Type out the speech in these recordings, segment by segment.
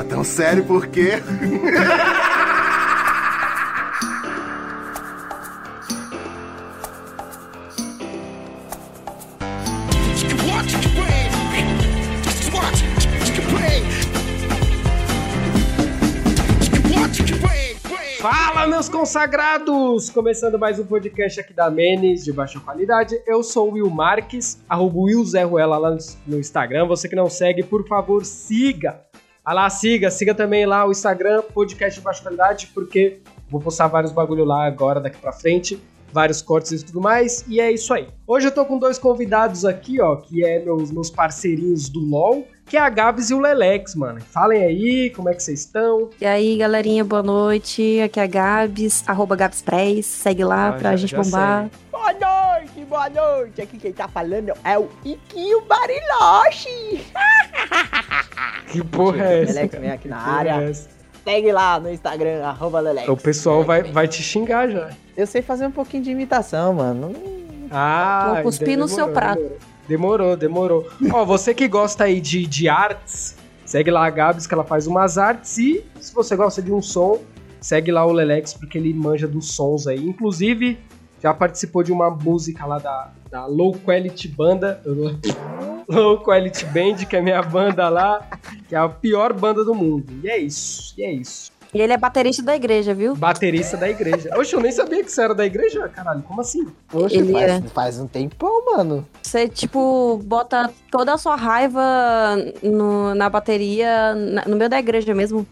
Tá tão sério por quê? Fala, meus consagrados! Começando mais um podcast aqui da Menes, de baixa qualidade. Eu sou o Will Marques, arroba Will Zé Ruela lá no Instagram. Você que não segue, por favor, siga. Ah lá, siga. Siga também lá o Instagram, podcast de baixa qualidade, porque vou postar vários bagulho lá agora, daqui pra frente. Vários cortes e tudo mais. E é isso aí. Hoje eu tô com dois convidados aqui, ó, que é meus, meus parceirinhos do LoL que é a Gabs e o Lelex, mano. Falem aí, como é que vocês estão? E aí, galerinha, boa noite. Aqui é a Gabs, arroba Gabs Press. Segue lá ah, pra já, gente já bombar. Segue. Boa noite, boa noite. Aqui quem tá falando é o Iquinho Bariloche. que porra é essa? Lelex vem aqui na área. É Segue lá no Instagram, arroba Lelex. O pessoal vai, vai te xingar já. Eu sei fazer um pouquinho de imitação, mano. Ah, Vou cuspir no seu prato. Demorou. Demorou, demorou. Ó, você que gosta aí de, de artes, segue lá a Gabs que ela faz umas artes e se você gosta de um som, segue lá o Lelex porque ele manja dos sons aí. Inclusive, já participou de uma música lá da, da Low Quality Banda. Low Quality Band, que é a minha banda lá, que é a pior banda do mundo. E é isso, e é isso. E ele é baterista da igreja, viu? Baterista da igreja. Oxe, eu nem sabia que você era da igreja, caralho. Como assim? Oxe, ele faz, é... faz um tempão, mano. Você, tipo, bota toda a sua raiva no, na bateria, na, no meio da igreja mesmo.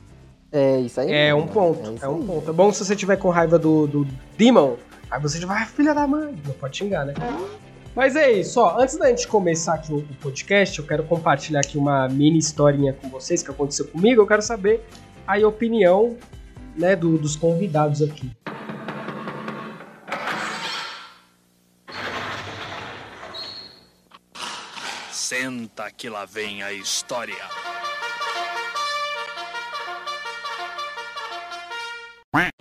É, isso aí. É um ponto, é, é um ponto. É bom se você tiver com raiva do, do Demon, aí você vai, ah, filha da mãe. Não pode xingar, né? Mas é isso, ó. Antes da gente começar aqui o podcast, eu quero compartilhar aqui uma mini historinha com vocês que aconteceu comigo. Eu quero saber a opinião né, do, dos convidados aqui. Senta que lá vem a história.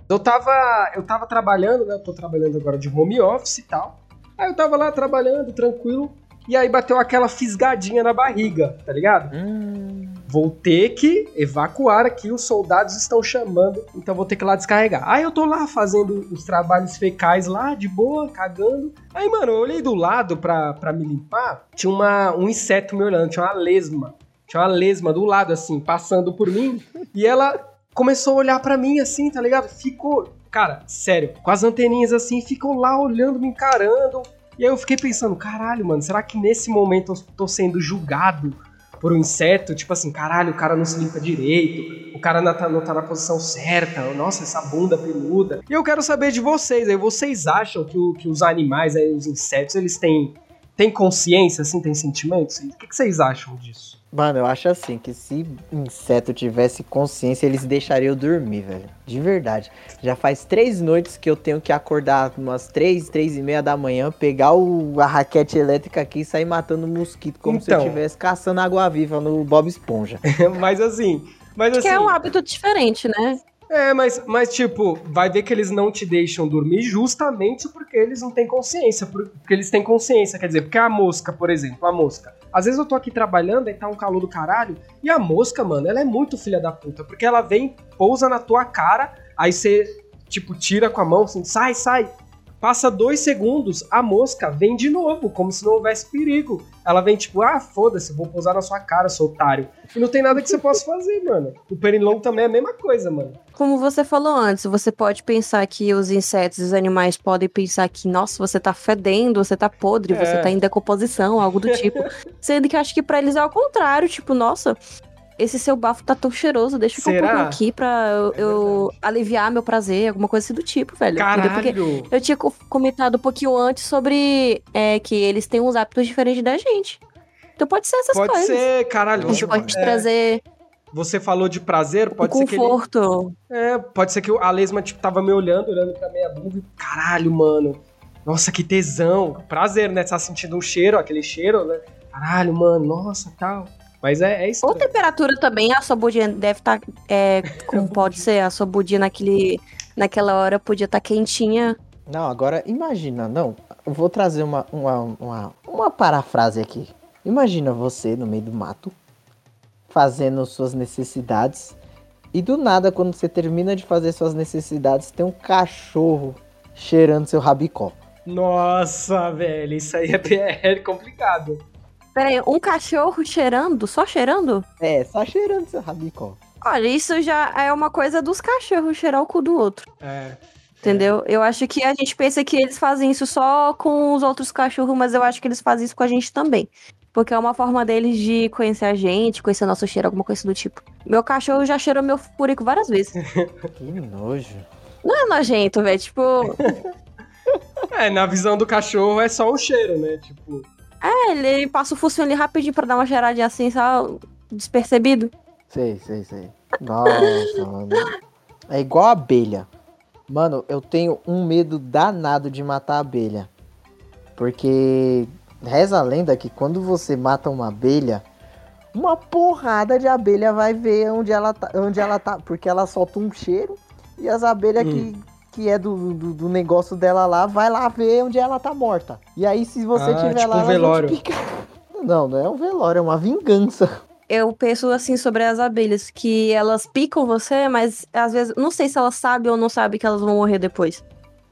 Eu tava, eu tava trabalhando, né? Eu tô trabalhando agora de home office e tal. Aí eu tava lá trabalhando, tranquilo. E aí bateu aquela fisgadinha na barriga, tá ligado? Hum. Vou ter que evacuar aqui, os soldados estão chamando, então vou ter que ir lá descarregar. Aí eu tô lá fazendo os trabalhos fecais lá, de boa, cagando. Aí, mano, eu olhei do lado pra, pra me limpar, tinha uma, um inseto me olhando, tinha uma lesma. Tinha uma lesma do lado, assim, passando por mim. E ela começou a olhar para mim, assim, tá ligado? Ficou, cara, sério, com as anteninhas assim, ficou lá olhando, me encarando. E aí eu fiquei pensando, caralho, mano, será que nesse momento eu tô sendo julgado por um inseto? Tipo assim, caralho, o cara não se limpa direito, o cara não tá, não tá na posição certa, nossa, essa bunda peluda. E eu quero saber de vocês aí, vocês acham que, o, que os animais aí, os insetos, eles têm, têm consciência, assim, têm sentimentos? O que, que vocês acham disso? Mano, eu acho assim que se inseto tivesse consciência, eles deixariam eu dormir, velho. De verdade. Já faz três noites que eu tenho que acordar umas três, três e meia da manhã, pegar o, a raquete elétrica aqui e sair matando mosquito, como então... se eu então. estivesse caçando água viva no Bob Esponja. mas assim. Mas assim. Que é um hábito diferente, né? É, mas, mas tipo, vai ver que eles não te deixam dormir justamente porque eles não têm consciência. Porque eles têm consciência, quer dizer, porque a mosca, por exemplo, a mosca. Às vezes eu tô aqui trabalhando e tá um calor do caralho, e a mosca, mano, ela é muito filha da puta, porque ela vem, pousa na tua cara, aí você, tipo, tira com a mão assim, sai, sai. Passa dois segundos, a mosca vem de novo, como se não houvesse perigo. Ela vem tipo, ah, foda-se, vou pousar na sua cara, seu otário. E não tem nada que você possa fazer, mano. O pernilongo também é a mesma coisa, mano. Como você falou antes, você pode pensar que os insetos e os animais podem pensar que, nossa, você tá fedendo, você tá podre, é. você tá em decomposição, algo do tipo. Sendo que eu acho que pra eles é o contrário, tipo, nossa, esse seu bafo tá tão cheiroso, deixa eu ficar um aqui pra eu, é eu, aliviar meu prazer, alguma coisa assim do tipo, velho. Caralho. Porque eu tinha comentado um pouquinho antes sobre é, que eles têm uns hábitos diferentes da gente. Então pode ser essas pode coisas. Pode ser, caralho. A gente você, pode é, trazer... Você falou de prazer, pode um ser que conforto. Ele... É, pode ser que a lesma, tipo, tava me olhando, olhando pra minha bunda e, caralho, mano. Nossa, que tesão. Prazer, né? Você tá sentindo um cheiro, aquele cheiro, né? Caralho, mano, nossa, tal. Mas é, é isso. Ou temperatura também, a sua budinha deve estar. Tá, é, como pode ser? A sua budinha naquele, naquela hora podia estar tá quentinha. Não, agora imagina, não. Eu vou trazer uma, uma, uma, uma parafrase aqui. Imagina você no meio do mato, fazendo suas necessidades. E do nada, quando você termina de fazer suas necessidades, tem um cachorro cheirando seu rabicó. Nossa, velho, isso aí é, é complicado. Peraí, um cachorro cheirando? Só cheirando? É, só cheirando seu rabicó. Olha, isso já é uma coisa dos cachorros cheirar o cu do outro. É. Entendeu? Eu acho que a gente pensa que eles fazem isso só com os outros cachorros, mas eu acho que eles fazem isso com a gente também. Porque é uma forma deles de conhecer a gente, conhecer nosso cheiro, alguma coisa do tipo. Meu cachorro já cheirou meu furico várias vezes. Que nojo. Não é nojento, velho. Tipo, É, na visão do cachorro é só um cheiro, né? Tipo, é, ele passa o focinho ali rapidinho pra dar uma cheiradinha assim, só despercebido. Sei, sei, sei. Nossa, mano. É igual a abelha. Mano, eu tenho um medo danado de matar a abelha. Porque reza a lenda que quando você mata uma abelha, uma porrada de abelha vai ver onde ela tá, onde ela tá porque ela solta um cheiro e as abelhas que, que é do, do, do negócio dela lá vai lá ver onde ela tá morta. E aí se você Ah, tiver tipo lá, um velório. Não, não é um velório, é uma vingança. Eu penso assim sobre as abelhas, que elas picam você, mas às vezes, não sei se elas sabem ou não sabem que elas vão morrer depois.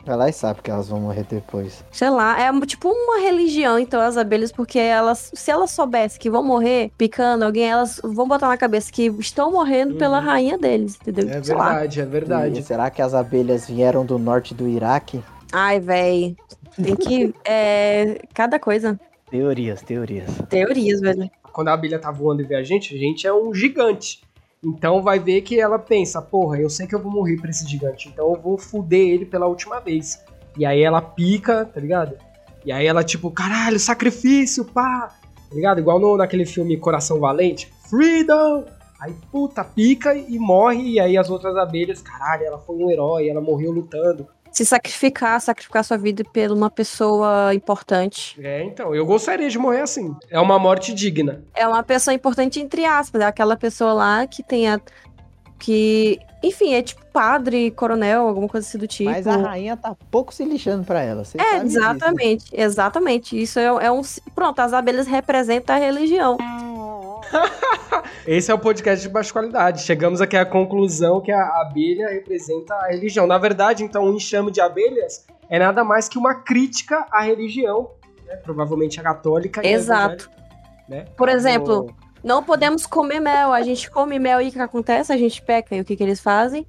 Elas sabem que elas vão morrer depois. Sei lá, é tipo uma religião, então, as abelhas, porque elas, se elas soubessem que vão morrer picando alguém, elas vão botar na cabeça que estão morrendo pela rainha deles, entendeu? é Sei lá. verdade, é E verdade. será que as abelhas vieram do norte do Iraque? Ai, véi. Tem que. É. Cada coisa. Teorias, teorias. Teorias, velho. Quando a abelha tá voando e vê a gente, a gente é um gigante. Então vai ver que ela pensa, porra, eu sei que eu vou morrer pra esse gigante, então eu vou fuder ele pela última vez. E aí ela pica, tá ligado? E aí ela, tipo, caralho, sacrifício, pá! Tá ligado? Igual no, naquele filme Coração Valente, Freedom! Aí, puta, pica e morre, e aí as outras abelhas, caralho, ela foi um herói, ela morreu lutando. Se sacrificar, sacrificar sua vida por uma pessoa importante. É, então, eu gostaria de morrer assim. É uma morte digna. É uma pessoa importante, entre aspas. É aquela pessoa lá que tenha. Que. Enfim, é tipo padre, coronel, alguma coisa assim do tipo. Mas a rainha tá pouco se lixando pra ela. Você É, sabe disso. exatamente, exatamente. Isso é, é um. Pronto, as abelhas representam a religião. Esse é o podcast de baixa qualidade. Chegamos aqui à conclusão que a abelha representa a religião. Na verdade, então, o enxame de abelhas é nada mais que uma crítica à religião, né? provavelmente a católica. e a Exato. evangélica, Né? Por exemplo, não podemos comer mel. A gente come mel e o que acontece? A gente peca. E o que, que eles fazem?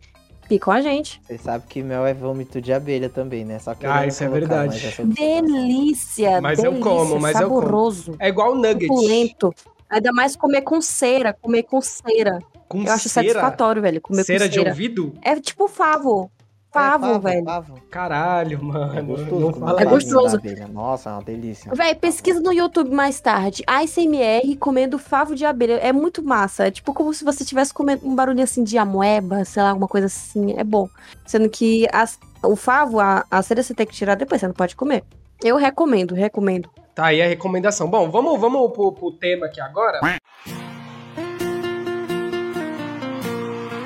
Picam a gente. Você sabe que mel é vômito de abelha também, né? Só que Ah, isso é verdade. Delícia! Mas eu delícia, como, mas eu como. saboroso, É igual nugget. suculento. Ainda mais comer com cera, comer com cera. Com eu acho cera. satisfatório, velho, comer Cera com de cera. ouvido? É tipo favo. Favo, velho. É Caralho, mano. gostoso. não É gostoso. Nossa, é uma delícia. Véi, pesquisa no YouTube mais tarde. ASMR comendo favo de abelha. É muito massa. É tipo como se você estivesse comendo um barulho assim de amoeba, sei lá, alguma coisa assim. É bom. Sendo que as- o favo, a, a cera você tem que tirar depois, você não pode comer. Eu recomendo, recomendo. Tá aí a recomendação. Bom, vamos, vamos pro, pro tema aqui agora.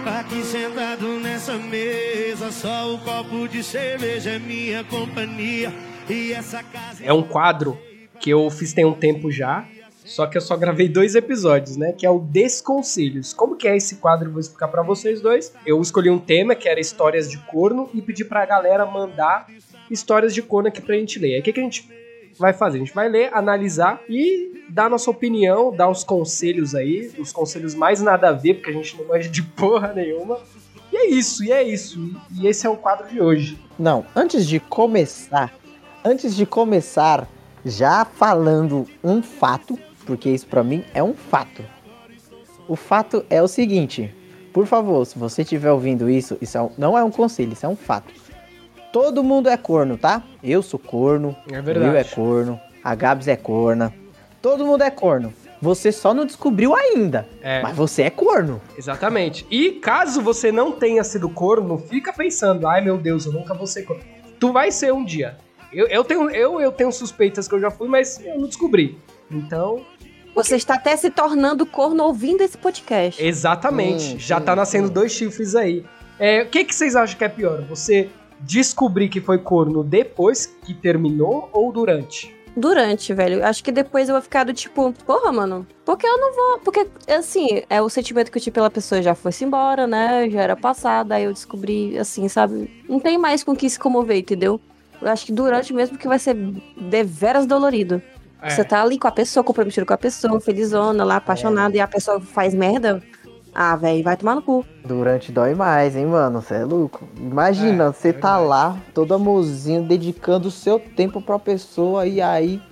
Aqui sentado nessa mesa, só o copo de cerveja é minha companhia. E essa casa É um quadro que eu fiz tem um tempo já, só que eu só gravei dois episódios, né? Que é o Desconselhos. Como que é esse quadro? Eu vou explicar pra vocês dois. Eu escolhi um tema que era histórias de corno e pedi pra galera mandar histórias de corno aqui pra gente ler. Aí o que, que a gente vai fazer? A gente vai ler, analisar e dar nossa opinião, dar os conselhos aí, os conselhos mais nada a ver, porque a gente não manja de porra nenhuma. E é isso, e é isso. E esse é o quadro de hoje. Não, antes de começar, antes de começar, já falando um fato, porque isso pra mim é um fato. O fato é o seguinte, por favor, se você estiver ouvindo isso, isso é não é um conselho, isso é um fato. Todo mundo é corno, tá? Eu sou corno, É o Will é corno, a Gabs é corna, todo mundo é corno. Você só não descobriu ainda, É. mas você é corno. Exatamente. E caso você não tenha sido corno, fica pensando, ai meu Deus, eu nunca vou ser corno. Tu vai ser um dia. Eu, eu, tenho, eu, eu tenho suspeitas que eu já fui, mas eu não descobri. Então, Você está até se tornando corno ouvindo esse podcast. exatamente. Hum, já sim, tá nascendo sim. dois chifres aí. É, o que, que vocês acham que é pior? Você descobrir que foi corno depois que terminou ou durante? durante, velho. Acho que depois eu vou ficar do tipo, porra, mano, porque eu não vou. Porque, assim, é o sentimento que eu tive pela pessoa já foi-se embora, né? Já era passada, aí eu descobri, assim, sabe? Não tem mais com que se comover, entendeu? Eu acho que durante mesmo que vai ser deveras dolorido. É. Você tá ali com a pessoa, comprometido com a pessoa, felizona, lá, apaixonada, e a pessoa faz merda. Ah, velho, vai tomar no cu. Durante dói mais, hein, mano? Você é louco. Imagina, você é tá verdade. lá, todo amorzinho, dedicando o seu tempo pra pessoa e aí.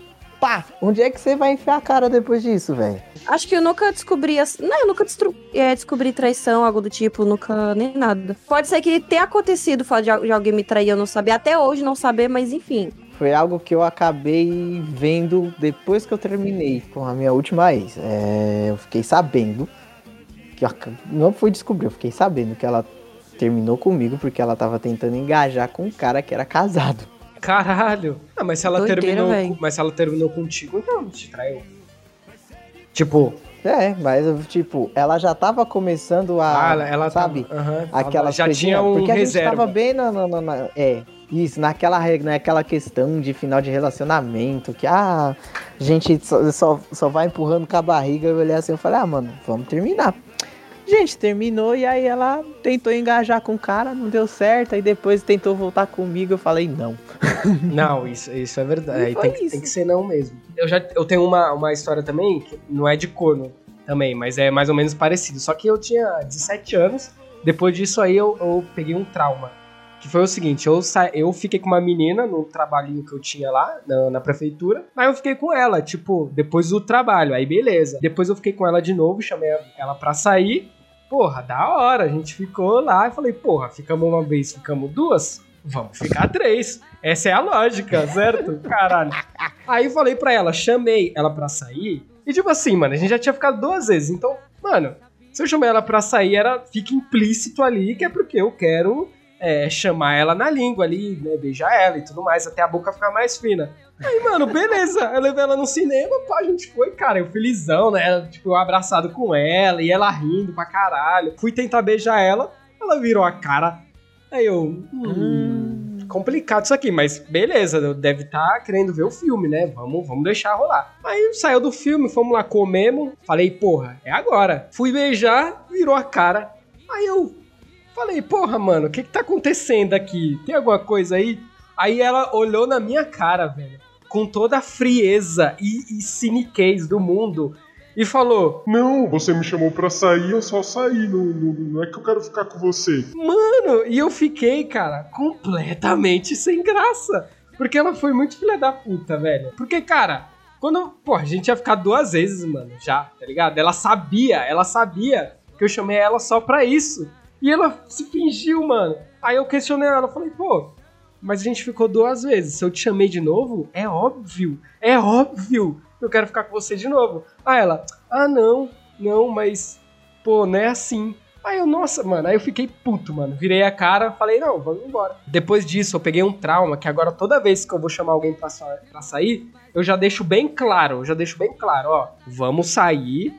Pá! Onde é que você vai enfiar a cara depois disso, velho? Acho que eu nunca descobri. As... Não, eu nunca destru... é, descobri traição, algo do tipo, nunca. nem nada. Pode ser que tenha acontecido o fato de, de alguém me trair eu não saber. Até hoje não saber, mas enfim. Foi algo que eu acabei vendo depois que eu terminei com a minha última ex. É, eu fiquei sabendo. Que eu ac- não fui descobrir, eu fiquei sabendo que ela terminou comigo porque ela tava tentando engajar com um cara que era casado. Caralho. Ah, mas se ela Doideira, terminou. véi. com- Mas se ela terminou contigo, então não te traiu. Tipo, É, mas tipo, ela já tava começando a. ah, ela, ela sabe? Aham, Aquelas já tinha um porque a gente reserva. tava bem na, na- na- na- é isso naquela naquela questão de final de relacionamento que ah a gente só, só, só vai empurrando com a barriga eu olhei assim eu falei ah mano vamos terminar gente terminou e aí ela tentou engajar com o cara não deu certo aí depois tentou voltar comigo eu falei não Não, isso, isso é verdade. Tem, que- isso. tem que ser não mesmo. Eu já eu tenho uma, uma história também, que não é de corno também, mas é mais ou menos parecido. Só que eu tinha 17 anos, depois disso aí eu, eu peguei um trauma. Que foi o seguinte, eu, sa... eu fiquei com uma menina no trabalhinho que eu tinha lá, na, na prefeitura. Aí eu fiquei com ela, tipo, depois do trabalho, aí beleza. Depois eu fiquei com ela de novo, chamei ela pra sair. Porra, da hora, a gente ficou lá e falei, porra, ficamos uma vez, ficamos duas, vamos ficar três. Essa é a lógica, certo? Caralho. Aí falei pra ela, chamei ela pra sair. E tipo assim, mano, a gente já tinha ficado duas vezes. Então, mano, se eu chamei ela pra sair, era, fica implícito ali que é porque eu quero é, chamar ela na língua ali, né? Beijar ela e tudo mais, até a boca ficar mais fina. Aí, mano, beleza. Eu levei ela no cinema, pá, a gente foi, cara, eu felizão, né? Tipo, eu abraçado com ela e ela rindo pra caralho. Fui tentar beijar ela, ela virou a cara. Aí eu. Hum, complicado isso aqui, mas beleza, deve estar querendo ver o filme, né? Vamos, vamos deixar rolar. Aí saiu do filme, fomos lá, comemos. Falei, porra, é agora. Fui beijar, virou a cara. Aí eu falei, porra, mano, o que que tá acontecendo aqui? Tem alguma coisa aí? Aí ela olhou na minha cara, velho, com toda a frieza e, e ciniquez do mundo e falou: Não, você me chamou pra sair, eu só saí. Não, não, não é que eu quero ficar com você. Mano, e eu fiquei, cara, completamente sem graça. Porque ela foi muito filha da puta, velho. Porque, cara, quando. Pô, a gente ia ficar duas vezes, mano, já, tá ligado? Ela sabia, ela sabia que eu chamei ela só pra isso. E ela se fingiu, mano. Aí eu questionei ela, falei, pô, mas a gente ficou duas vezes. Se eu te chamei de novo, é óbvio, é óbvio eu quero ficar com você de novo. Aí ela, ah, não, não, mas, pô, não é assim. Aí eu, nossa, mano, aí eu fiquei puto, mano. Virei a cara, falei, não, vamos embora. Depois disso, eu peguei um trauma que agora toda vez que eu vou chamar alguém pra, pra sair, eu já deixo bem claro, eu já deixo bem claro, ó, vamos sair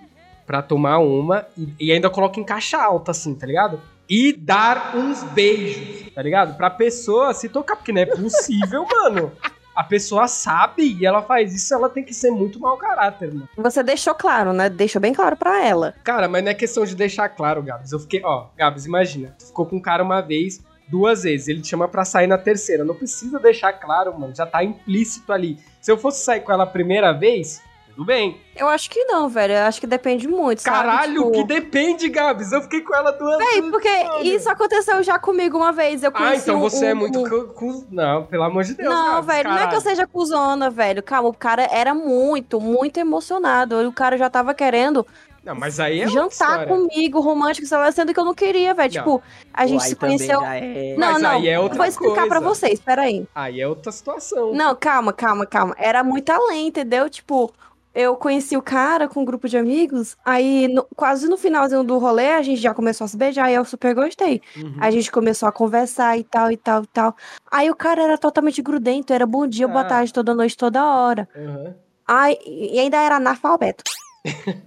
pra tomar uma e, e ainda coloco em caixa alta, assim, tá ligado? E dar uns beijos, tá ligado? Pra pessoa se tocar, porque não é possível, mano. A pessoa sabe e ela faz isso, ela tem que ser muito mau caráter, mano. Você deixou claro, né? Deixou bem claro pra ela. Cara, mas não é questão de deixar claro, Gabs. Eu fiquei, ó, Gabs, imagina, tu ficou com um cara uma vez, duas vezes, ele te chama pra sair na terceira. Não precisa deixar claro, mano, já tá implícito ali. Se eu fosse sair com ela a primeira vez, tudo bem. Eu acho que não, velho. Eu acho que depende muito, sabe? Caralho, Tipo, que depende, Gabs. Eu fiquei com ela duas Véi, vezes. porque brother. isso aconteceu já comigo uma vez. Eu Ah, então um- você é um- muito. um- cu- Não, pelo amor de Deus. Não, Gabs, velho, não é que eu caralho. seja cuzona, velho. Calma, o cara era muito, muito emocionado. O cara já tava querendo Não, mas aí é jantar comigo, romântico, sei lá, sendo que eu não queria, velho. Tipo, a gente aí se conheceu. é- Não, Mas não, aí é eu outra vou explicar pra coisa. vocês, peraí. Aí é outra situação. Não, calma, calma, calma. Era muito além, entendeu? Tipo, eu conheci o cara com um grupo de amigos, aí no- quase no finalzinho do rolê a gente já começou a se beijar e eu super gostei. Uhum. A gente começou a conversar e tal, e tal, e tal. Aí o cara era totalmente grudento, era bom dia, boa Ah. tarde, toda noite, toda hora. Uhum. Ai, e ainda era analfabeto.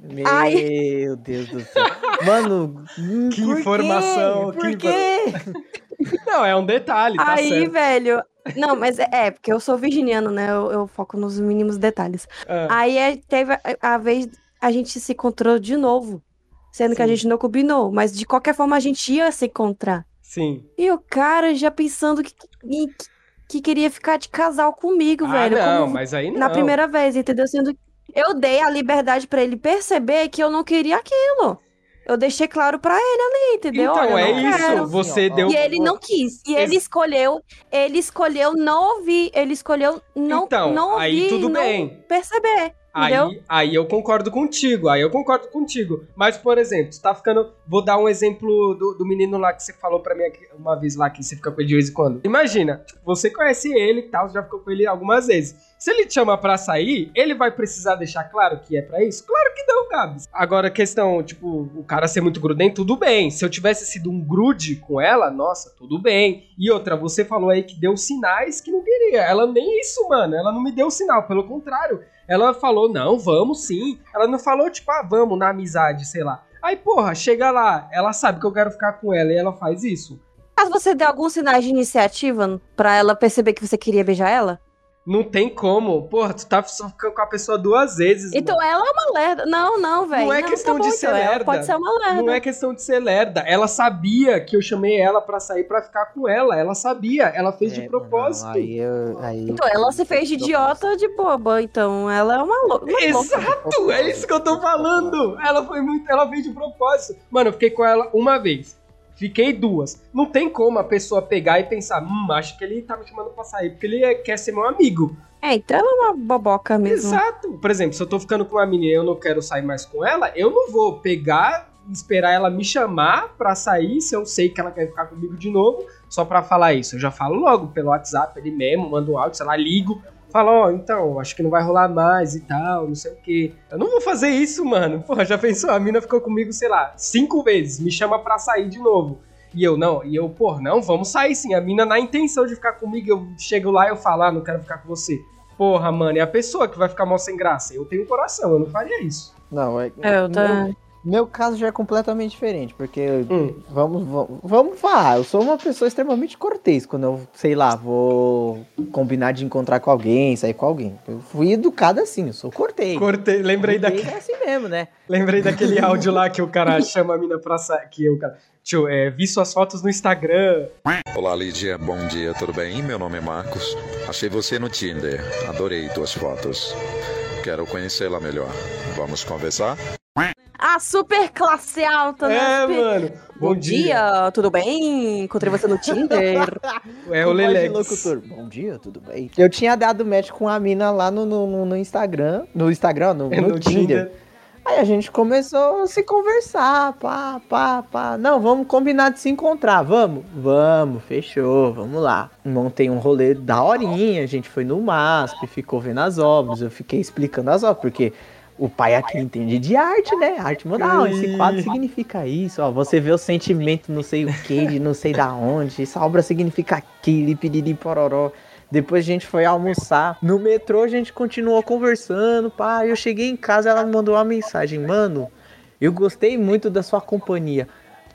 Meu Ai. Deus do céu. Mano, hum, Que por quê? informação, Por que quê? Não, é um detalhe, tá Aí, certo. velho. Não, mas é, é, porque eu sou virginiano, né? Eu, eu foco nos mínimos detalhes. Ah, Aí é, teve a, a vez a gente se encontrou de novo. Sendo que a Sim. gente não combinou. Mas de qualquer forma a gente ia se encontrar. sim. E o cara já pensando que, que, que queria ficar de casal comigo, Ah, velho. não, como mas aí não. na primeira vez, entendeu? Sendo que eu dei a liberdade pra ele perceber que eu não queria aquilo. Eu deixei claro pra ele ali, entendeu? Então, Olha, é não isso. quero. Você deu. E ele não quis. E ele Ex- escolheu, ele escolheu não ouvir, ele escolheu não, Então, não aí ouvir, tudo não bem. perceber. Aí, aí eu concordo contigo, aí eu concordo contigo. Mas, por exemplo, você tá ficando. Vou dar um exemplo do, do menino lá que você falou pra mim uma vez lá, que você fica com ele de vez em quando. Imagina, tipo, você conhece ele e tal, já ficou com ele algumas vezes. Se ele te chama pra sair, ele vai precisar deixar claro que é pra isso? Claro que não, Gabs. Agora, questão, tipo, o cara ser muito grudento, tudo bem. Se eu tivesse sido um grude com ela, nossa, tudo bem. E outra, você falou aí que deu sinais que não queria. Ela nem isso, mano. Ela não me deu sinal, pelo contrário. Ela falou, não, vamos sim. Ela não falou, tipo, ah, vamos na amizade, sei lá. Aí, porra, chega lá, ela sabe que eu quero ficar com ela e ela faz isso. Caso você dê alguns sinais de iniciativa pra ela perceber que você queria beijar ela? Não tem como. Porra, tu tá só ficando com a pessoa duas vezes. Então mano. ela é uma lerda. Não, não, velho. Não é questão tá de ser então, ela lerda. Pode ser uma lerda. Não é questão de ser lerda. Ela sabia que eu chamei ela pra sair pra ficar com ela. Ela sabia. Ela fez de É, propósito. não, aí eu- aí- Então ela se fez de idiota de boba. Então ela é uma louca. Exato, é isso que eu tô falando. Ela foi muito, ela fez de propósito. Mano, eu fiquei com ela uma vez. Fiquei duas. Não tem como a pessoa pegar e pensar, hum, acho que ele tá me chamando pra sair porque ele é- quer ser meu amigo. É, então ela é uma boboca mesmo. Exato. Por exemplo, se eu tô ficando com uma menina e eu não quero sair mais com ela, eu não vou pegar, esperar ela me chamar pra sair, se eu sei que ela quer ficar comigo de novo, só pra falar isso. Eu já falo logo pelo WhatsApp, ele mesmo, mando um áudio, sei lá, ligo. Falo, ó, então, acho que não vai rolar mais e tal, não sei o quê. Eu não vou fazer isso, mano. Porra, já pensou? A mina ficou comigo, sei lá, cinco vezes, me chama pra sair de novo. E eu, não, e eu, pô, não, vamos sair sim. A mina, na intenção de ficar comigo, eu chego lá e eu falo, ah, não quero ficar com você. Porra, mano, é a pessoa que vai ficar mal sem graça. Eu tenho coração, eu não faria isso. Não, é, É, eu tá... meu, meu caso já é completamente diferente, porque Hum. vamos, vamos, vamos falar, eu sou uma pessoa extremamente cortês quando eu, sei lá, vou combinar de encontrar com alguém, sair com alguém. Eu fui educado assim, eu sou cortês. Cortei, lembrei, Cortês daque... é assim mesmo, né? lembrei daquele áudio lá que o cara chama a mina pra sair. Que o cara. Tio, é, vi suas fotos no Instagram. Olá, Lídia. Bom dia, tudo bem? Meu nome é Marcos. Achei você no Tinder. Adorei tuas fotos. Quero conhecê-la melhor. Vamos conversar? Ah, super classe alta, né? É, Super- mano. Bom dia, tudo bem? Encontrei você no Tinder. É o Lelex. locutor. Bom dia, tudo bem? Eu tinha dado match com a mina lá no, no, no Instagram, no Instagram, no, É no no Tinder. Tinder. Aí a gente começou a se conversar, pá, pá, pá. Não, vamos combinar de se encontrar, vamos? Vamos, fechou, vamos lá. Montei um rolê da horinha, a gente foi no MASP, ficou vendo as obras, eu fiquei explicando as obras, porque o pai aqui entende de arte, né? Arte modal, esse quadro significa isso, ó. Você vê o sentimento não sei o que, de não sei da onde, essa obra significa aquilo, piriri pororó. Depois a gente foi almoçar. No metrô a gente continuou conversando, pá. Eu cheguei em casa, ela me mandou uma mensagem, mano. Eu gostei muito da sua companhia.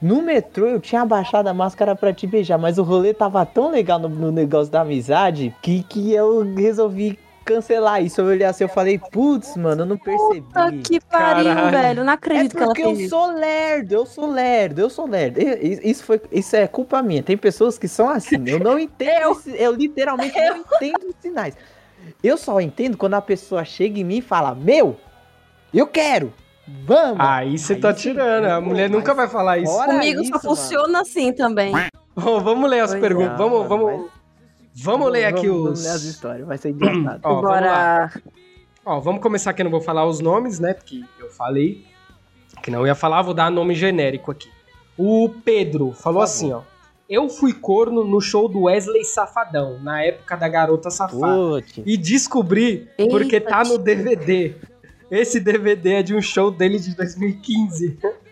No metrô eu tinha abaixado a máscara pra te beijar, mas o rolê tava tão legal no, no negócio da amizade que, que eu resolvi cancelar isso. Eu olhei assim, eu falei, putz, mano, eu não percebi. Puta que pariu, Caralho. velho. Não É acredito que ela porque eu fez sou lerdo, eu sou lerdo, eu sou lerdo. Isso, foi, isso é culpa minha. Tem pessoas que são assim. Eu não entendo. Eu. esse- eu literalmente não entendo os sinais. Eu só entendo quando a pessoa chega em mim e fala: Meu, eu quero, vamos. Aí você tá tirando. A mulher nunca mas vai falar isso. Comigo isso, só mano. funciona assim também. Ô, vamos ler as Pois perguntas. é, vamos, vamos, vamos ler aqui vamos, os. Vamos ler as histórias, vai ser engraçado. Ó, vamos lá. Bora. Ó, vamos começar que eu não vou falar os nomes, né? Porque eu falei que não ia falar, vou dar nome genérico aqui. O Pedro falou assim, ó. Eu fui corno no show do Wesley Safadão, na época da Garota Safada. Putz. E descobri porque Eita, tá no. DVD. Esse DVD é de um show dele de 2015.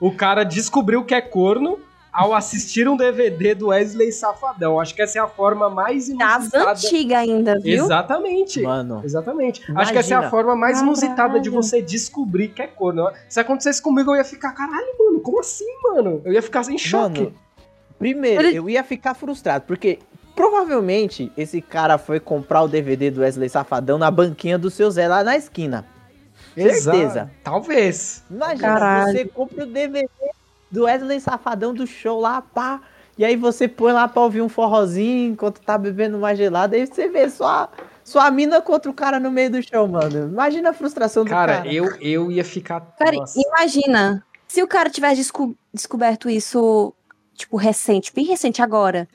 O cara descobriu que é corno, ao assistir um DVD do Wesley Safadão. Acho que essa é a forma mais Das inusitada. antigas ainda, viu? Exatamente. Mano, Exatamente. Acho que essa é a Imagina. forma mais inusitada de Caralho. você descobrir que é corno. Se acontecesse comigo, eu ia ficar, caralho, mano, como assim, mano? Eu ia ficar em choque. Mano, primeiro, Ele- eu ia ficar frustrado, porque provavelmente esse cara foi comprar o DVD do Wesley Safadão na banquinha do seu Zé lá na esquina. Exato. Certeza. Talvez. Imagina, Caralho. você compra o DVD do Wesley Safadão do show lá, pá. E aí você põe lá pra ouvir um forrozinho enquanto tá bebendo uma gelada. Aí você vê só sua mina contra o cara no meio do show, mano. Imagina a frustração do cara. Cara, eu, eu ia ficar. Cara, nossa. imagina se o cara tivesse desco- descoberto isso, tipo, recente, bem recente agora.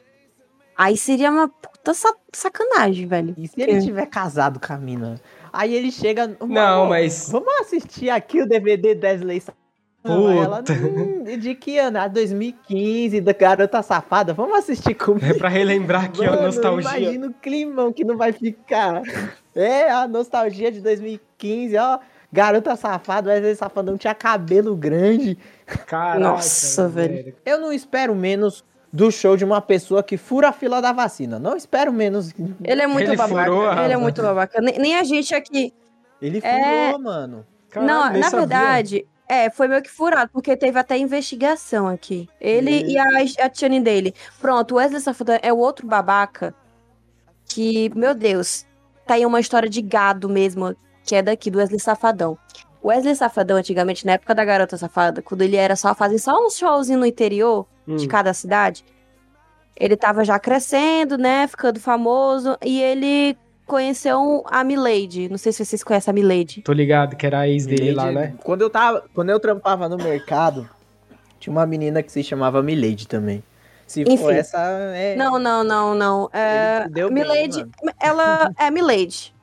Aí seria uma puta sa- sacanagem, velho. E se ele tiver casado com a mina? Aí ele chega. Não, "Amor, mas- Vamos assistir aqui o DVD do Wesley Safadão. Aí Ela, Puta. "Hum, de que ano? Ah, 2015, da garota safada. Vamos assistir comigo. É pra relembrar aqui a Mano, nostalgia. Imagina o climão que não vai ficar. É, a nostalgia de 2015, ó. Garota safada, Wesley Safadão tinha cabelo grande. Caraca, Nossa, velho. Eu não espero menos do show de uma pessoa que fura a fila da vacina. Não espero menos. Ele é muito Ele babaca. furou a- Ele é muito babaca. Nem, nem a gente aqui. Ele furou, É. mano. Caralho, não, na sabia. verdade, é, foi meio que furado, porque teve até investigação aqui. Ele e, a, a Tiane dele. Pronto, o Wesley Safadão é o outro babaca que, meu Deus, tá aí uma história de gado mesmo, que é daqui, do Wesley Safadão. O Wesley Safadão, antigamente, na época da Garota Safada, quando ele era só fazer só uns showzinhos no interior de Hum. cada cidade, ele tava já crescendo, né, ficando famoso, e ele conheceu a Milady. Não sei se vocês conhecem a Milady. Tô ligado que era a ex dele lá, né? Quando eu tava, quando eu trampava no mercado, tinha uma menina que se chamava Milady também. Se for Enfim. essa, é. Não, não, não, não. É, bem, Milady, mano. ela é Milady.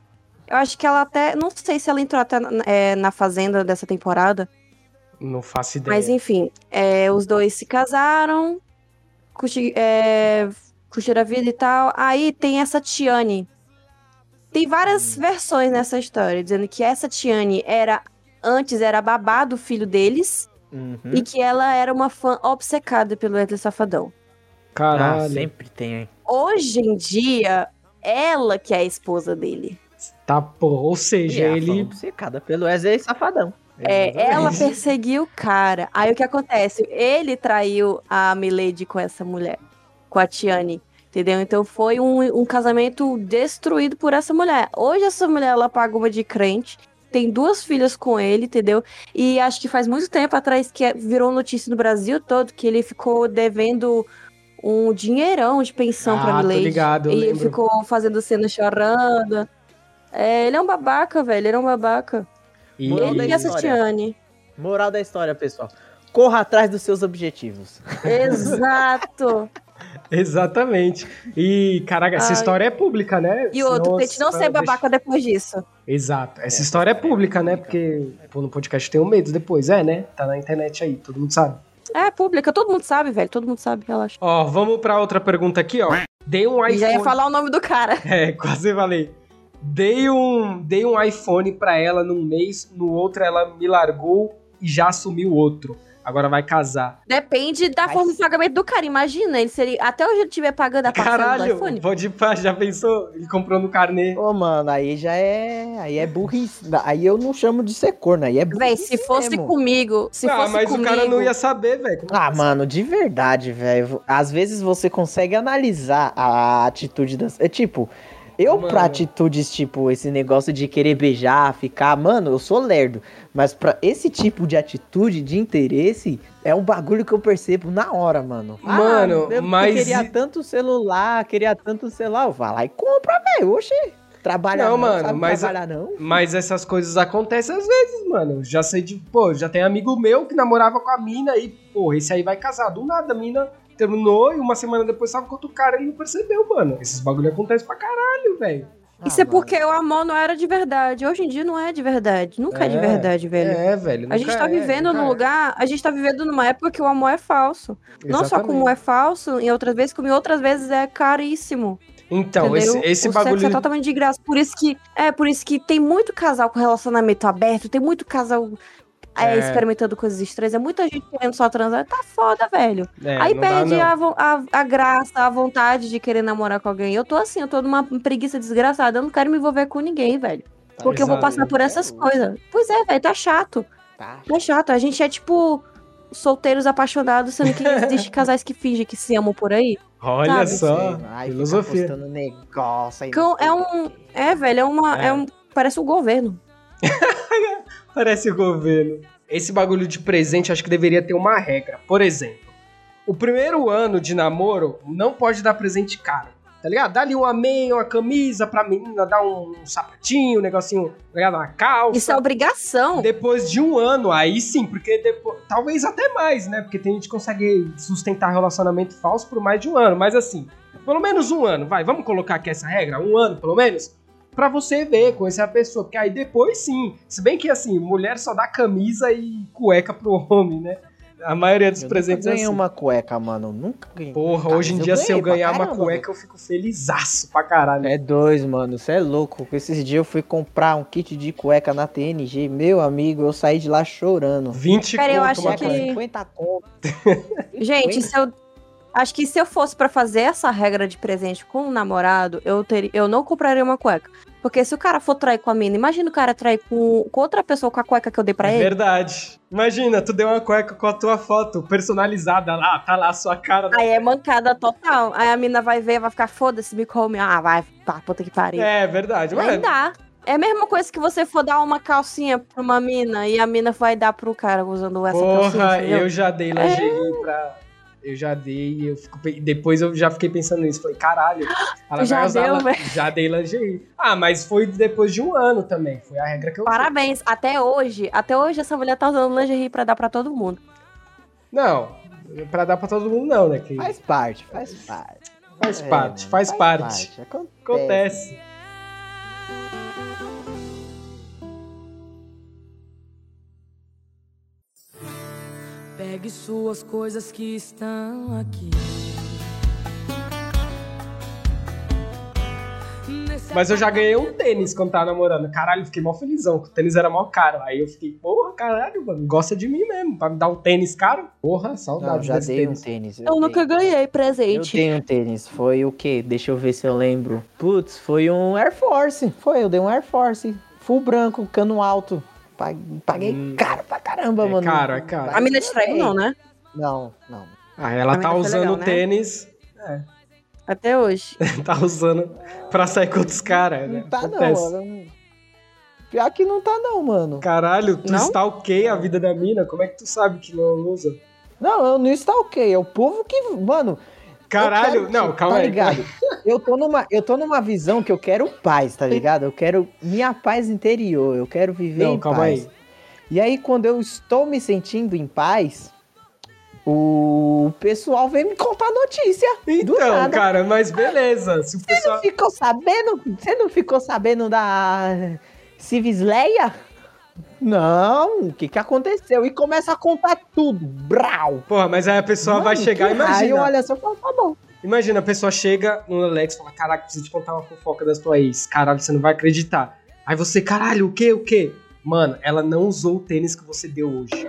Eu acho que ela até. Não sei se ela entrou até na, é, na Fazenda dessa temporada. Não faço ideia. Mas enfim, é, os dois se casaram, curti- é, curtiram a vida e tal. Aí tem essa Tiane. Tem várias versões nessa história, dizendo que essa Tiane era. Antes era a babá do filho deles Uhum. e que ela era uma fã obcecada pelo Wesley Safadão. Ah, Caralho. sempre tem, hein? Hoje em dia, ela que é a esposa dele. Tá, pô. Ou E seja, ela ele. obcecada pelo Wesley Safadão. É, ela perseguiu o cara. Aí o que acontece? Ele traiu a Milady com essa mulher, com a Tiane. Entendeu? Então foi um, um casamento destruído por essa mulher. Hoje essa mulher ela paga uma de crente, tem duas filhas com ele, entendeu? E acho que faz muito tempo atrás que virou notícia no Brasil todo que ele ficou devendo um dinheirão de pensão pra Ah, tô Milady. ligado, e lembro. ficou fazendo cena chorando. É, ele é um babaca, velho. Ele é um babaca. E... Moral Ele e essa. Tiane. Moral da história, pessoal. Corra atrás dos seus objetivos. Exato. Exatamente. E, caraca, essa Ai. história é pública, né? E outro, Senão- tente não ser babaca depois disso. Exato. Essa história é pública, né? Porque pô, no podcast tem um medo depois, é, né? Tá na internet aí, todo mundo sabe. É pública, todo mundo sabe, velho. Todo mundo sabe, relaxa. Ó, vamos pra outra pergunta aqui, ó. Dei um iPhone. já ia falar o nome do cara. É, quase falei. Dei um, dei um iPhone pra ela num mês, no outro ela me largou e já assumiu outro. Agora vai casar. Depende da Mas- forma de pagamento do cara. Imagina, ele seria. Até hoje ele estiver pagando a parcela do Caralho, iPhone. pode ir pra, já pensou? Ele comprou no carnê. Ô, mano, aí já é. Aí é burrice. Aí eu não chamo de ser corno, aí é Véi, burrice. se fosse mesmo. comigo, se ah, fosse mas comigo... o cara não ia saber, velho. Ah, que mano, de verdade, velho. Às vezes você consegue analisar a atitude das. É tipo, eu Mano. pra atitudes tipo esse negócio de querer beijar, ficar. Mano, eu sou lerdo. Mas pra esse tipo de atitude, de interesse, é um bagulho que eu percebo na hora, mano. Ah, Mano, eu mas queria tanto celular, queria tanto celular. Vou lá e compra, velho. Oxê. Trabalha Não, não, mano, mas- trabalhar não. Mas essas coisas acontecem às vezes, mano. Já sei de. Pô, já tem amigo meu que namorava com a mina e, pô, esse aí vai casar. Do nada, a mina terminou e uma semana depois tava com outro cara e ele não percebeu, mano. Esses bagulho acontecem pra caralho, velho. Isso Ah, é porque o amor não era de verdade. Hoje em dia não é de verdade. Nunca é, de É, verdade, velho. É, velho. A gente tá é, vivendo num é. lugar, a gente tá vivendo numa época que o amor é falso. Não só Exatamente. como é falso, em outras vezes, como em outras vezes é caríssimo. Então, esse, entendeu? esse o bagulho. sexo é totalmente de graça. Por isso que é por isso que tem muito casal com relacionamento aberto, tem muito casal é, É. experimentando coisas estranhas. É muita gente querendo só transar. Tá foda, velho. É, Aí dá, perde não. a, a, a graça, a vontade de querer namorar com alguém. Eu tô assim, eu tô numa preguiça desgraçada. Eu não quero me envolver com ninguém, velho. Porque eu vou passar por essas coisas. Pois é, velho, tá chato. Tá. Tá chato. A gente é tipo solteiros apaixonados, sendo que existem casais que fingem que se amam por aí. Olha Sabe? só, Ai, filosofia. negócio aí. É um. É, velho, é uma. É. É. um. Parece o governo. Parece o governo. Esse bagulho de presente, acho que deveria ter uma regra. Por exemplo, o primeiro ano de namoro não pode dar presente caro. Tá ligado? Dá ali uma meia, uma camisa pra menina, dá um sapatinho, um negocinho, tá ligado? Uma calça. Isso é obrigação. Depois de um ano, aí sim, porque depois, talvez até mais, né? Porque tem gente que consegue sustentar relacionamento falso por mais de um ano. Mas assim, pelo menos um ano, vai, vamos colocar aqui essa regra, um ano pelo menos, pra você ver, conhecer a pessoa. Porque aí depois sim, se bem que assim, mulher só dá camisa e cueca pro homem, né? A maioria dos Eu presentes nunca é ganhei assim. uma cueca, mano. Nunca ganhei. Porra, hoje em dia, se eu ganhei pra ganhar uma caramba, cueca, eu fico felizaço pra caralho. É dois, mano. Você é louco. Esses dias eu fui comprar um kit de cueca na TNG. Meu amigo, eu saí de lá chorando. 20 Cara, eu conto acho uma que- cueca. 50 conto. Gente, se eu. Acho que se eu fosse pra fazer essa regra de presente com um namorado, eu, teria, eu não compraria uma cueca. Porque se o cara for trair com a mina, imagina o cara trair com, com outra pessoa com a cueca que eu dei pra É ele. verdade. Imagina, tu deu uma cueca com a tua foto personalizada lá, tá lá a sua cara. Aí é mancada total. Aí a mina vai ver, vai ficar, foda-se, me come. Ah, vai, pá, puta que pariu. É verdade. Mas, dá. É a mesma coisa que você for dar uma calcinha pra uma mina e a mina vai dar pro cara usando essa calcinha. porra, eu já dei lingerie pra. Eu já dei, eu fico, depois eu já fiquei pensando nisso. Falei, caralho, ela Já vai usar. deu, la- velho. Já dei lingerie. Ah, mas foi depois de um ano também. Foi a regra que eu Parabéns. Até hoje, até hoje essa mulher tá usando lingerie pra dar pra todo mundo. Não, pra dar pra todo mundo não, né? Que Faz parte, faz parte. faz É, parte, mano, faz, parte. Acontece. Acontece. Pegue suas coisas que estão aqui. Mas eu já ganhei um tênis quando tava namorando. Caralho, eu fiquei mó felizão, que o tênis era mó caro. Aí eu fiquei, porra, caralho, mano, gosta de mim mesmo. Pra me dar um tênis caro? Porra, Não, saudade já desse dei um tênis. tênis. Eu nunca ganhei Eu presente. tenho um tênis. Foi o quê? Deixa eu ver se eu lembro. Putz, foi um Air Force. Foi, eu dei um Air Force. Full branco, cano alto. Pag- Paguei Hum. caro pra caramba, É mano. caro, é caro. A mina te traiu, não, né? Não, não. Ah, ela A tá usando legal, o né? tênis. Até hoje. tá usando pra sair com outros caras, né? Não tá não, Acontece. mano. Pior que não tá não, mano. Caralho, tu Não? stalkeia a vida da mina? Como é que tu sabe que não usa? Não, eu não stalkei. É o povo que. Mano. Caralho, quero- não, calma tá aí. ligado? Eu tô, numa, eu tô numa visão que eu quero paz, tá ligado? Eu quero minha paz interior. Eu quero viver Não, em calma paz. aí. E aí, quando eu estou me sentindo em paz, o pessoal vem me contar notícia. Então, cara, mas beleza. Se o Você não pessoal. ficou sabendo? Você não ficou sabendo da Civisleia? Não, o que que aconteceu? E começa a contar tudo. Brau! Porra, mas aí a pessoa vai chegar, que imagina. raio, olha só, fala, tá bom. Imagina, a pessoa chega no Alex e fala: Caraca, preciso te contar uma fofoca da tua ex. Caralho, você não vai acreditar. Aí você, caralho, o quê, o quê? Mano, ela não usou o tênis que você deu hoje.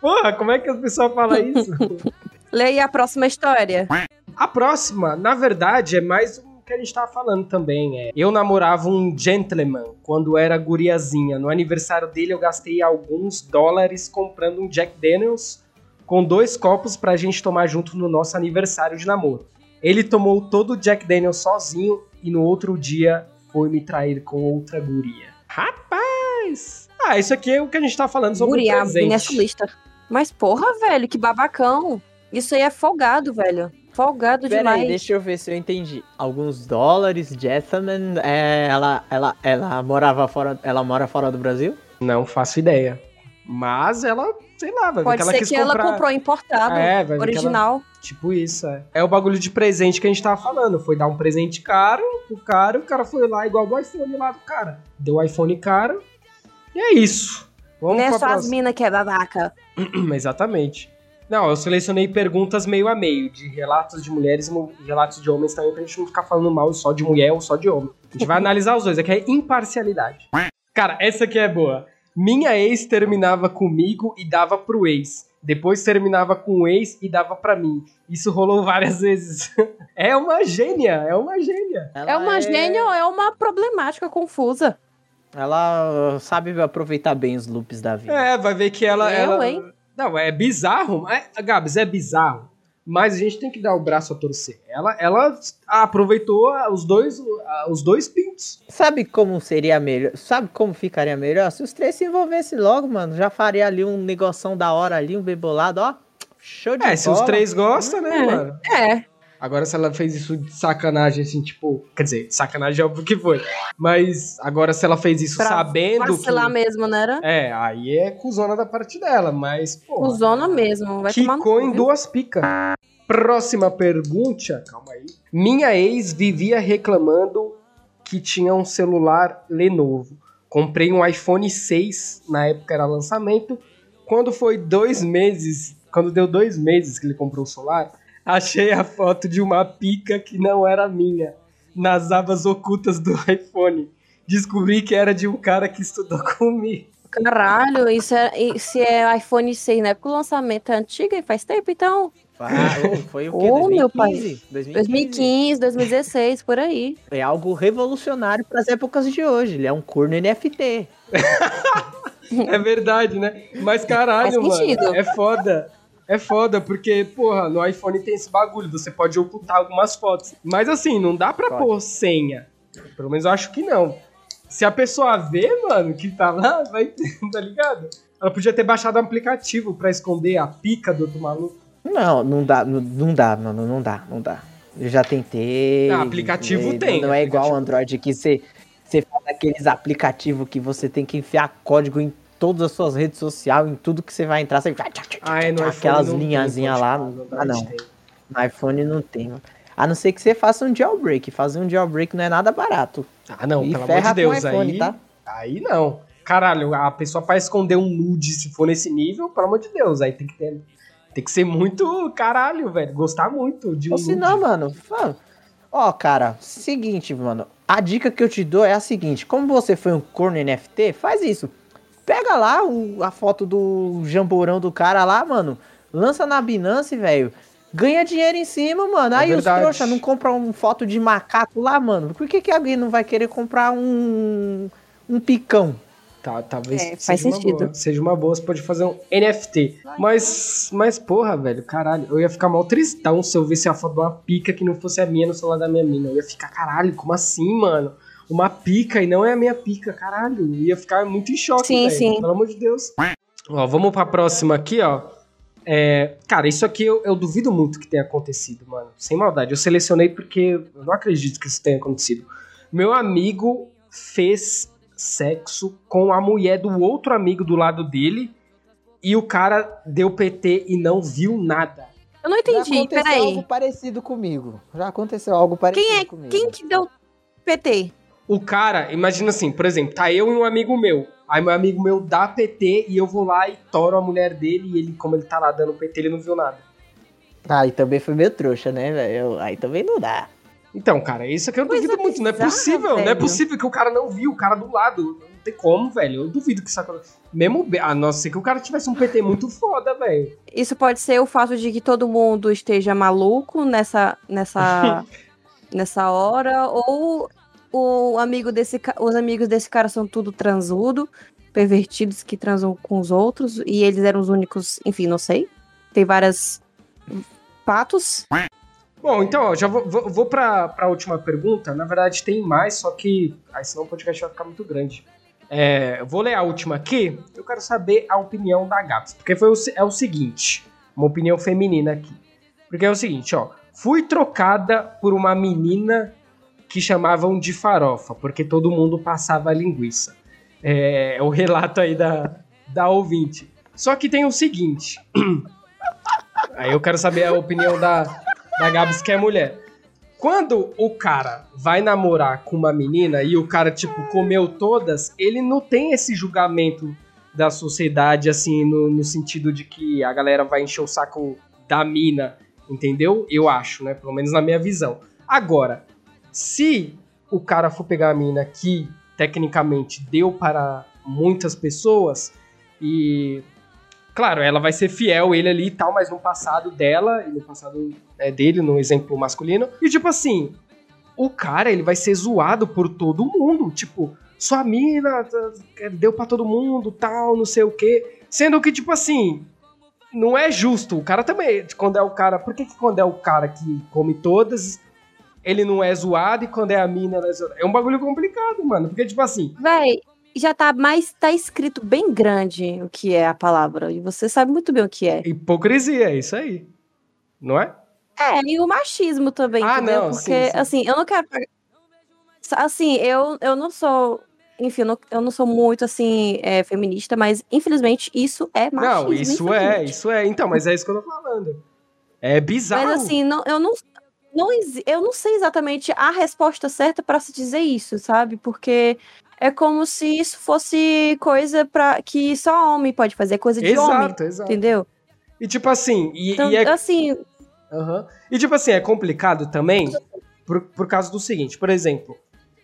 Porra, como é que as pessoas falam isso? Leia a próxima história. a próxima, na verdade, é mais o que a gente tava falando também. É, eu namorava um gentleman quando era guriazinha. No aniversário dele, eu gastei alguns dólares comprando um Jack Daniels com dois copos pra gente tomar junto no nosso aniversário de namoro. Ele tomou todo o Jack Daniels sozinho e no outro dia foi me trair com outra guria. Rapaz! Ah, isso aqui é o que a gente tá falando sobre Guria, o presente. nessa lista. Mas porra, velho, que babacão. Isso aí é folgado, velho. Folgado Pera demais. aí, deixa eu ver se eu entendi. Alguns dólares, Jessamine, é, ela, ela, ela morava fora, ela mora fora do Brasil? Não faço ideia. Mas ela, sei lá, vai ver Pode que ela ser quis que comprar... ela comprou importado, É, ver que ela- original. Tipo isso, é. É o bagulho de presente que a gente tava falando. Foi dar um presente caro pro cara, o cara foi lá igual do iPhone lá do cara. Deu o iPhone caro. E é isso. Vamos Não é só as minas que é babaca. Exatamente. Não, eu selecionei perguntas meio a meio, de relatos de mulheres e relatos de homens também, pra gente não ficar falando mal só de mulher ou só de homem. A gente vai analisar os dois, aqui é imparcialidade. Cara, essa aqui é boa. Minha ex terminava comigo e dava pro ex. Depois terminava com o ex e dava pra mim. Isso rolou várias vezes. é uma gênia, é uma gênia. é uma gênia ou é uma problemática confusa? Ela sabe aproveitar bem os loops da vida. É, vai ver que ela. Eu, ela... hein? Não, é bizarro. É, Gabs, é bizarro. Mas a gente tem que dar o braço a torcer. Ela, ela aproveitou os dois, os dois pintos. Sabe como seria melhor? Sabe como ficaria melhor? Se os três se envolvessem logo, mano. Já faria ali um negoção da hora ali, um bebolado, ó. Show de É, bola. se os três gostam, né, É. mano? É. Agora, se ela fez isso de sacanagem, assim, tipo. Quer dizer, sacanagem é óbvio que foi. Mas agora, se ela fez isso Pra sabendo. Vacilar Que... mesmo, né? Era? É, aí é cuzona da parte dela, mas. Pô, Cusona mesmo. Vai tomar cu, em duas picas. Próxima pergunta. Calma aí. Minha ex vivia reclamando que tinha um celular Lenovo. Comprei um iPhone 6, na época era lançamento. Quando foi dois meses, quando deu dois meses que ele comprou o celular, achei a foto de uma pica que não era minha, nas abas ocultas do iPhone. Descobri que era de um cara que estudou comigo. Caralho, isso é, se é iPhone 6, né? Porque o lançamento é antigo e faz tempo, então. Ah, foi o quê? Ô, meu 2015? 2015, 2016, por aí. É algo revolucionário para as épocas de hoje. Ele é um corno NFT. É verdade, né? Mas caralho, mano, é foda. É foda, porque, porra, no iPhone tem esse bagulho, você pode ocultar algumas fotos. Mas assim, não dá pra Pode. pôr senha. Pelo menos eu acho que não. Se a pessoa vê, mano, que tá lá, vai, tá ligado? Ela podia ter baixado um aplicativo pra esconder a pica do outro maluco. Não, não dá, não, não dá, mano, não dá, não dá. Eu já tentei. Ah, aplicativo e tem, Não é igual o. Android que você, você faz aqueles aplicativos que você tem que enfiar código em todas as suas redes sociais, em tudo que você vai entrar, você aquelas não linhazinhas lá. no Ah, não. No iPhone não tem. A não ser que você faça um jailbreak. Fazer um jailbreak não é nada barato. Ah, não, e pelo amor de Deus, iPhone, aí... tá? Aí não. Caralho, a pessoa pra esconder um nude, se for nesse nível, pelo amor de Deus, aí tem que ter. Tem que ser muito caralho, velho. Gostar muito de um Ou se não, mano, ó, cara, seguinte, mano. A dica que eu te dou é a seguinte: como você foi um corno NFT, faz isso. Pega lá o- a foto do jamborão do cara lá, mano. Lança na Binance, velho. Ganha dinheiro em cima, mano. É Aí os verdade. trouxa não compram uma foto de macaco lá, mano. Por que, que alguém não vai querer comprar um, um picão? Tá, talvez É, faz seja uma sentido. boa. Seja uma boa, você pode fazer um NFT. Mas, mas porra, velho, caralho. Eu ia ficar mal tristão se eu visse a foto de uma pica que não fosse a minha no celular da minha mina. Eu ia ficar, caralho, como assim, mano? Uma pica e não é a minha pica, caralho. Eu ia ficar muito em choque, Sim, velho. sim. Pelo amor de Deus. Ó, vamos pra próxima aqui, ó. É, cara, isso aqui eu, eu duvido muito que tenha acontecido, mano. Sem maldade. Eu selecionei porque eu não acredito que isso tenha acontecido. Meu amigo fez sexo com a mulher do outro amigo do lado dele e o cara deu PT e não viu nada. Eu não Já entendi, aconteceu peraí. algo parecido comigo. Já aconteceu algo parecido Quem é comigo. quem que deu PT? O cara, imagina assim, por exemplo, tá eu e um amigo meu. Aí meu amigo meu dá PT e eu vou lá e toro a mulher dele e ele, como ele tá lá dando PT, ele não viu nada. Aí também foi meio trouxa, né, velho? Aí também não dá. Então, cara, isso aqui eu Coisa duvido muito. Não é possível, não é velho. possível que o cara não viu, o cara do lado. Não tem como, velho. Eu duvido que isso aconteça. Mesmo, a não ser que o cara tivesse um PT muito foda, velho. Isso pode ser o fato de que todo mundo esteja maluco nessa nessa nessa hora ou o amigo desse os amigos desse cara são tudo transudo, pervertidos que transam com os outros e eles eram os únicos, enfim, não sei. Tem várias patos. Bom, então, ó, já vou, vou, pra, pra última pergunta. Na verdade, tem mais, só que. Aí senão o podcast vai ficar muito grande. É, vou ler a última aqui. Eu quero saber a opinião da Gabs. Porque foi o, é o seguinte: uma opinião feminina aqui. Porque é o seguinte, ó. Fui trocada por uma menina que chamavam de farofa, porque todo mundo passava linguiça. É, é o relato aí da, da ouvinte. Só que tem o seguinte. aí eu quero saber a opinião da, da Gabs, que é mulher. Quando o cara vai namorar com uma menina e o cara, tipo, comeu todas, ele não tem esse julgamento da sociedade, assim, no, no sentido de que a galera vai encher o saco da mina, entendeu? Eu acho, né? Pelo menos na minha visão. Agora, se o cara for pegar a mina que tecnicamente deu para muitas pessoas e claro, ela vai ser fiel ele ali e tal, mas no passado dela e no passado é, dele, no exemplo masculino. E tipo assim, o cara, ele vai ser zoado por todo mundo, tipo, sua mina tá, deu para todo mundo, tal, não sei o quê. Sendo que tipo assim, não é justo. O cara também, quando é o cara, por que, que quando é o cara que come todas, ele não é zoado e quando é a mina, ela é zoada? É um bagulho complicado, mano, porque tipo assim, Véi, já tá mais. Tá escrito bem grande o que é a palavra. E você sabe muito bem o que é. hipocrisia, é isso aí. Não é? É, e o machismo também, Ah, entendeu? não, Porque, sim, sim. assim, eu não quero. Assim, eu, eu não sou. Enfim, eu não, eu não sou muito, assim, é, feminista, mas infelizmente isso é machismo. não, isso é, isso é. Então, mas é isso que eu tô falando. É bizarro. Mas assim, não, eu, não, não, eu não sei exatamente a resposta certa pra se dizer isso, sabe? Porque é como se isso fosse coisa para que só homem pode fazer, coisa de homem, exato, exato. entendeu? E tipo assim, e, Então, e é assim, Aham. E tipo assim, é complicado também por, por causa do seguinte, por exemplo,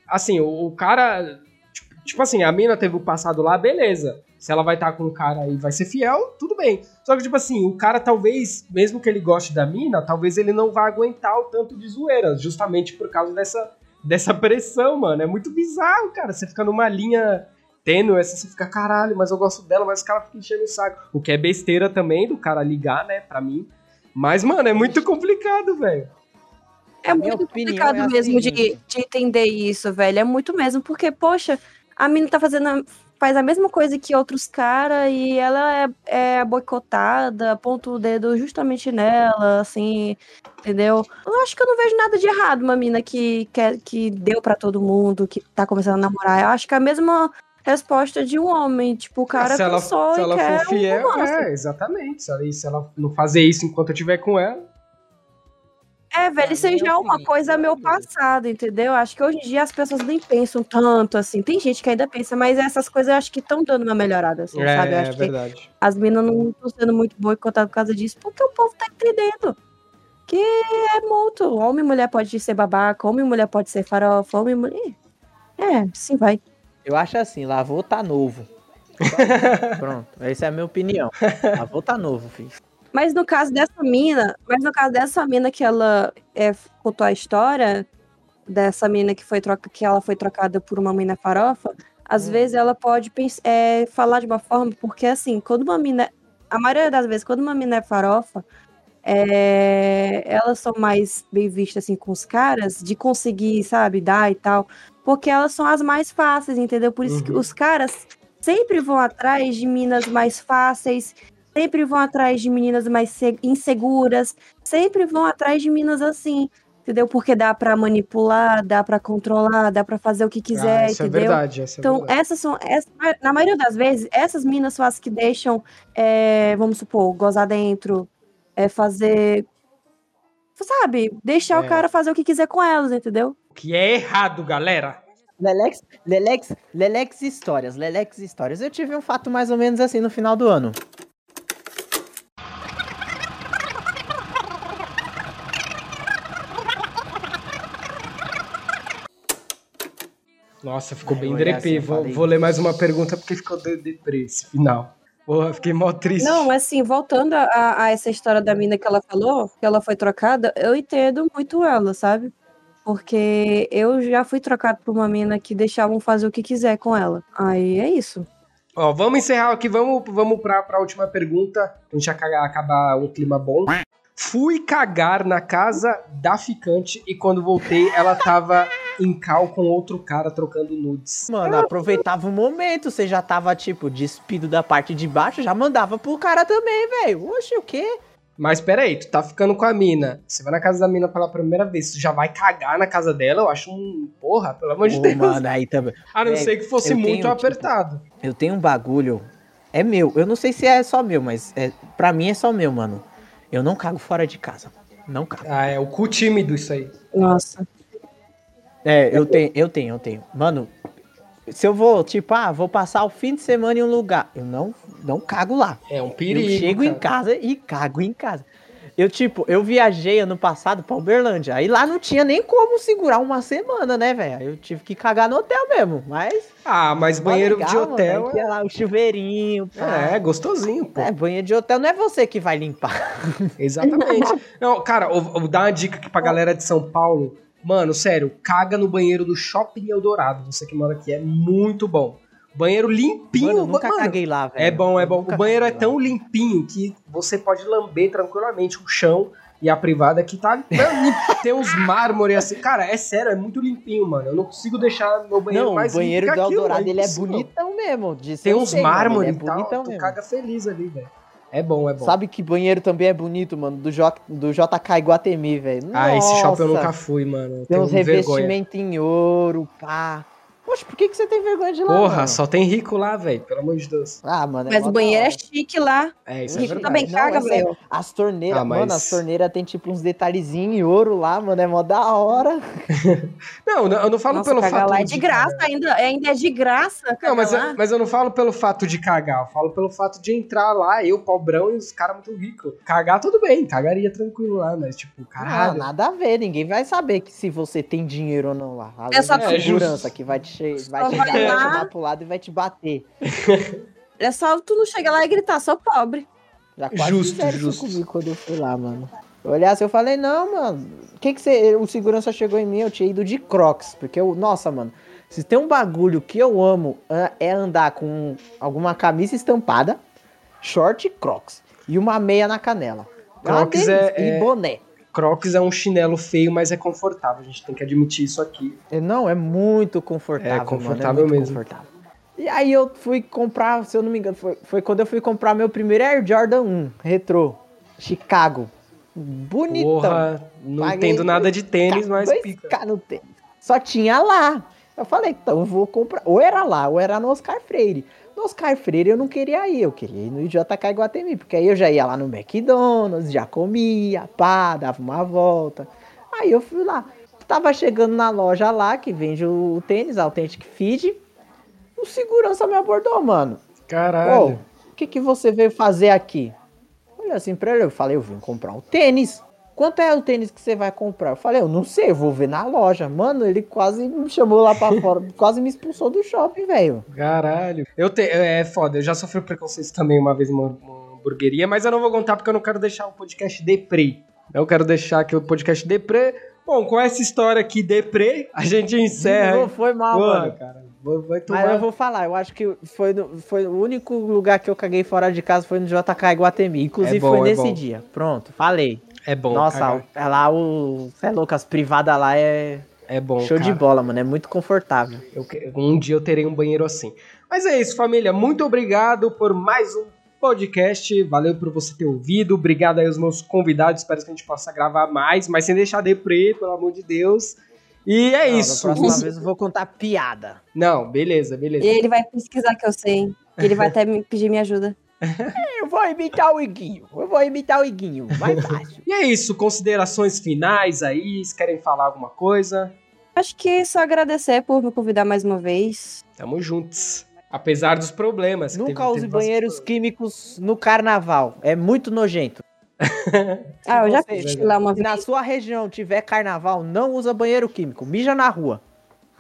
assim, o, o cara. Tipo, tipo assim, a mina teve o passado lá, beleza. Se ela vai estar com o cara e vai ser fiel, tudo bem. Só que, tipo assim, o cara talvez, mesmo que ele goste da mina, talvez ele não vá aguentar o tanto de zoeira, justamente por causa dessa, dessa pressão, mano. É muito bizarro, cara. Você fica numa linha tênue, assim, você fica, caralho, mas eu gosto dela, mas o cara fica enchendo o saco. O que é besteira também do cara ligar, né, pra mim. Mas, mano, é muito complicado, velho. É muito complicado é mesmo de, seguinte. de entender isso, velho. É muito mesmo, porque, poxa, a mina tá fazendo. Faz a mesma coisa que outros caras e ela é, é boicotada, aponta o dedo justamente nela, assim, entendeu? Eu acho que eu não vejo nada de errado uma mina que, que, que deu pra todo mundo, que tá começando a namorar. Eu acho que é a mesma resposta de um homem. Tipo, o cara se ela, cansou se ela for fiel, um é, exatamente. Se ela, se ela não fazer isso enquanto eu estiver com ela. É, velho, isso aí já é uma coisa meu passado, entendeu? Acho que hoje em dia as pessoas nem pensam tanto, assim. Tem gente que ainda pensa, mas essas coisas eu acho que estão dando uma melhorada, assim, sabe? Eu é acho que verdade. as minas não estão sendo muito boicotadas por causa disso, porque o povo tá entendendo que é mútuo. Homem e mulher pode ser babaca, homem e mulher pode ser farofa, homem e mulher... É, sim, vai. Eu acho assim, lavou tá novo. Pronto, essa é a minha opinião. Lavou tá novo, filho. Mas no caso dessa mina, mas no caso dessa mina que ela é, contou a história, dessa mina que foi troca, que ela foi trocada por uma mina farofa, às vezes ela pode é, falar de uma forma, porque assim, quando uma mina. A maioria das vezes, quando uma mina é farofa, é, elas são mais bem vistas assim com os caras, de conseguir, sabe, dar e tal. Porque elas são as mais fáceis, entendeu? Por isso que Uhum. os caras sempre vão atrás de minas mais fáceis, sempre vão atrás de meninas mais se- inseguras, sempre vão atrás de minas assim, entendeu? Porque dá pra manipular, dá pra controlar, dá pra fazer o que quiser, ah, isso entendeu? é verdade. É Então, verdade. essas são. essa- na maioria das vezes, essas minas são as que deixam, é, vamos supor, gozar dentro, é, fazer. Sabe? Deixar É. o cara fazer o que quiser com elas, entendeu? O que é errado, galera. Lelex, Lelex, Lelex histórias, Lelex histórias. Eu tive um fato mais ou menos assim no final do ano. Nossa, ficou Ai, bem drepê. assim, vou, vou ler mais uma pergunta porque ficou de- deprê esse final. Porra, fiquei mó triste. Não, mas assim, voltando a, a essa história da mina que ela falou, que ela foi trocada, eu entendo muito ela, sabe? Porque eu já fui trocado por uma mina que deixavam fazer o que quiser com ela. Aí é isso. Ó, vamos encerrar aqui, vamos, vamos pra, pra última pergunta. A gente acabar, acabar um clima bom. Fui cagar na casa da ficante e quando voltei ela tava em cal com outro cara trocando nudes. Mano, aproveitava o momento, você já tava, tipo, despido da parte de baixo, já mandava pro cara também, velho. Oxe, o quê? Mas peraí, tu tá ficando com a mina. Você vai na casa da mina pela primeira vez, tu já vai cagar na casa dela? Eu acho um. Porra, pelo amor de Ô, Deus. mano, aí também. a não velho, ser que fosse eu muito tenho, tipo, apertado. Eu tenho um bagulho. É meu. Eu não sei se é só meu, mas é, pra mim é só meu, mano. Eu não cago fora de casa. Não cago. Ah, é o cu tímido isso aí. Nossa. É, eu tenho, eu tenho, eu tenho. Mano, se eu vou, tipo, ah, vou passar o fim de semana em um lugar, eu não, não cago lá. É um perigo. eu chego em cara. casa e cago em casa. Eu, tipo, eu viajei ano passado pra Uberlândia. Aí lá não tinha nem como segurar uma semana, né, velho? Eu tive que cagar no hotel mesmo. Mas. Ah, mas banheiro legal, de mano, hotel. aí tinha lá o chuveirinho. pá. é, é gostosinho, pô. É, banheiro de hotel não é você que vai limpar. Exatamente. Não, cara, eu vou dar uma dica aqui pra galera de São Paulo. Mano, sério, caga no banheiro do Shopping Eldorado. Você que mora aqui, é muito bom. Banheiro limpinho. Mano, eu nunca mano, caguei lá, velho. É bom, é bom. O banheiro é caguei lá. tão limpinho que você pode lamber tranquilamente o chão e a privada que tá. tem uns mármores assim. Cara, é sério, é muito limpinho, mano. Eu não consigo deixar meu banheiro Não, o mais banheiro limpo do que aquilo, Eldorado, ele é bonitão mesmo. Tem uns sei, mano, mármores ele e é tal. Tu mesmo. caga feliz ali, velho. É bom, é bom. Sabe que banheiro também é bonito, mano? Do, J, do JK Iguatemi, velho. ah, esse shopping eu nunca fui, mano. Eu Tem uns vergonha. revestimentos em ouro, pá. Poxa, por que, que você tem vergonha de lá, Porra, mano? só tem rico lá, velho. Pelo amor de Deus. Ah, mano, Mas mó o banheiro é chique lá. É, isso é Rico verdade. também Não, caga, é velho. As torneiras, Ah, mas- mano, as torneiras tem tipo uns detalhezinhos em ouro lá, mano. É mó da hora. Não, não, eu não falo Nossa, pelo cagar fato lá é de graça, cagar. ainda, ainda é de graça. Não, mas, lá. eu, mas eu não falo pelo fato de cagar, eu falo pelo fato de entrar lá, eu, pobrão, e os caras muito ricos. Cagar, tudo bem, cagaria tranquilo lá, mas tipo, Ah, caralho. nada a ver, ninguém vai saber que se você tem dinheiro ou não lá. Além É só da tu- segurança que vai te, che vai Só chegar, vai lá. chamar pro lado e vai te bater. É só tu não chegar lá e gritar, sou pobre. Já quase Justo, justo. comigo quando eu fui lá, mano. Olhei assim, eu falei, não, mano. O que que você... O segurança chegou em mim, eu tinha ido de crocs. Porque eu... Nossa, mano. Se tem um bagulho que eu amo ah, é andar com alguma camisa estampada, short e crocs. E uma meia na canela. É Crocs é- E é- boné. Crocs é um chinelo feio, mas é confortável. A gente tem que admitir isso aqui. É, Não, é muito confortável. É mano, confortável muito mesmo. confortável. E aí eu fui comprar, se eu não me engano, foi, foi quando eu fui comprar meu primeiro Air Jordan 1, retrô, Chicago. Bonitão. Porra, não Paguei entendo nada de tênis, mas 2K pica. no tênis. Só tinha lá. Eu falei, então eu vou comprar. Ou era lá, ou era no Oscar Freire. No Oscar Freire eu não queria ir, eu queria ir no JK Iguatemi, porque aí eu já ia lá no McDonald's, já comia, pá, dava uma volta. Aí eu fui lá. Tava chegando na loja lá, que vende o tênis, Authentic Feed. O segurança me abordou, mano. Caralho. o que, que você veio fazer aqui? Olha assim pra ele, eu falei, eu vim comprar um tênis. Quanto é o tênis que você vai comprar? Eu falei, eu não sei, eu vou ver na loja. Mano, ele quase me chamou lá pra fora, quase me expulsou do shopping, velho. Caralho. Eu te... É foda, eu já sofri preconceito também uma vez numa, numa hamburgueria, mas eu não vou contar porque eu não quero deixar o podcast deprê. Eu quero deixar aqui o podcast deprê. Bom, com essa história aqui deprê, a gente encerra. Não foi mal, Porra, mano. cara. Vai- Vai tomar... Mas eu vou falar, eu acho que foi, no- foi o único lugar que eu caguei fora de casa foi no JK Iguatemi. Inclusive É bom, foi é nesse dia. Pronto, falei. É bom, Nossa, é lá o. Cê é louco, as privadas lá é É bom, show de cara. bola, mano. É muito confortável. Eu um dia eu terei um banheiro assim. Mas é isso, família. Muito obrigado por mais um podcast. Valeu por você ter ouvido. Obrigado aí aos meus convidados. Espero que a gente possa gravar mais, mas sem deixar deprê, pelo amor de Deus. E é Não, isso. Da próxima vez eu vou contar piada. Não, beleza, beleza. E ele vai pesquisar que eu sei. Ele vai até me pedir minha ajuda. Eu vou imitar o Iguinho. Eu vou imitar o Iguinho. Mais fácil. E é isso. Considerações finais aí. Se querem falar alguma coisa, Acho que só agradecer por me convidar mais uma vez. tamo juntos. Apesar dos problemas. que Nunca teve- use teve banheiros bastante- químicos no carnaval. É muito nojento. Ah, eu já fiz lá uma Se na vez. sua região tiver carnaval, não usa banheiro químico. Mija na rua.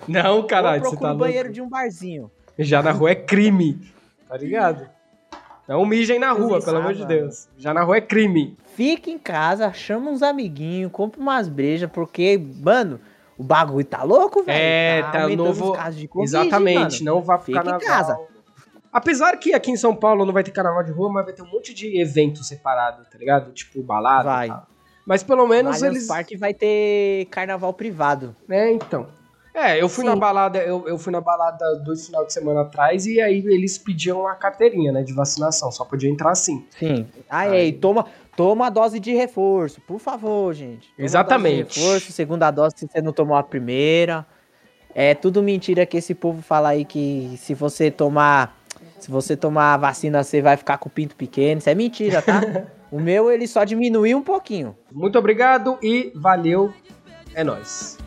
Não, caralho, você tá o louco. banheiro de um barzinho. Já na rua é crime. Tá ligado? Não mijem na rua, pelo amor de. Deus. Já na rua é crime. Fica em casa, chama uns amiguinhos, compra umas brejas, porque, mano, o bagulho tá louco, velho. É, tá aumentando novo. os casos de Covid, Exatamente, mano. não vá pro Fica em casa. Apesar que aqui em São Paulo não vai ter carnaval de rua, mas vai ter um monte de evento separado, tá ligado? Tipo balada. Vai. Mas pelo menos Mas eles. Parque vai ter carnaval privado. É, então. É, eu fui Sim. na balada, eu, eu fui na balada dois final de semana atrás e aí eles pediam a carteirinha, né, de vacinação, só podia entrar assim. Sim. Aí, toma, toma a dose de reforço, por favor, gente. Toma Exatamente. Reforço, segunda dose se você não tomou a primeira. É tudo mentira que esse povo fala aí que se você tomar, se você tomar a vacina você vai ficar com o pinto pequeno. Isso é mentira, tá? o meu ele só diminuiu um pouquinho. Muito obrigado e valeu. É nóis.